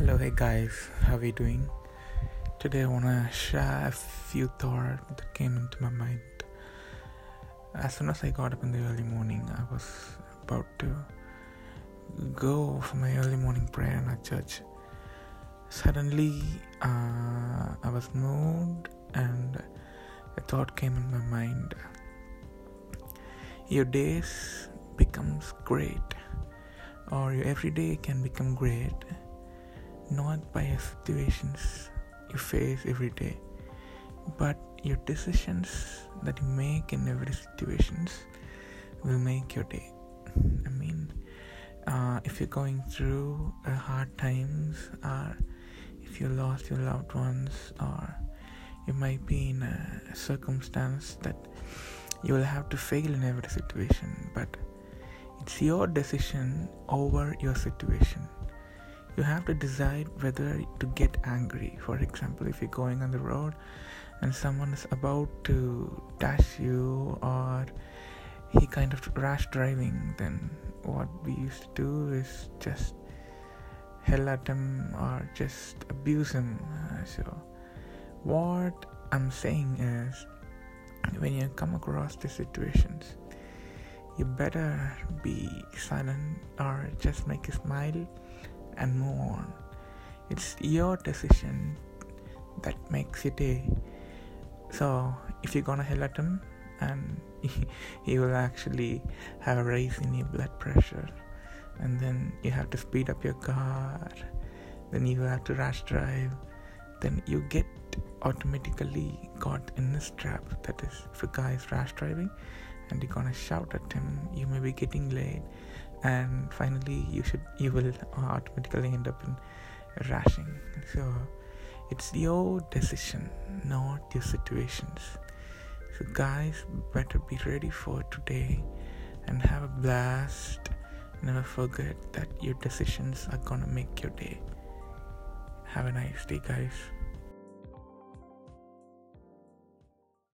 Hello, hey guys, how are you doing? Today I want to share a few thoughts that came into my mind. As soon as I got up in the early morning, I was about to go for my early morning prayer in a church. Suddenly, uh, I was moved and a thought came in my mind. Your days becomes great or your everyday can become great not by situations you face every day but your decisions that you make in every situations will make your day. I mean uh, if you're going through uh, hard times or if you lost your loved ones or you might be in a circumstance that you will have to fail in every situation but it's your decision over your situation you have to decide whether to get angry. For example, if you're going on the road and someone is about to dash you or he kind of rash driving, then what we used to do is just hell at him or just abuse him. Uh, so, what I'm saying is, when you come across these situations, you better be silent or just make a smile and move on. It's your decision that makes your day. So if you're gonna yell at him and he will actually have a rise in your blood pressure and then you have to speed up your car then you have to rash drive then you get automatically caught in this trap that is if a guy is rash driving and you're gonna shout at him you may be getting late and finally you should you will uh, automatically end up in rashing. So it's your decision not your situations. So guys better be ready for today and have a blast. Never forget that your decisions are gonna make your day. Have a nice day guys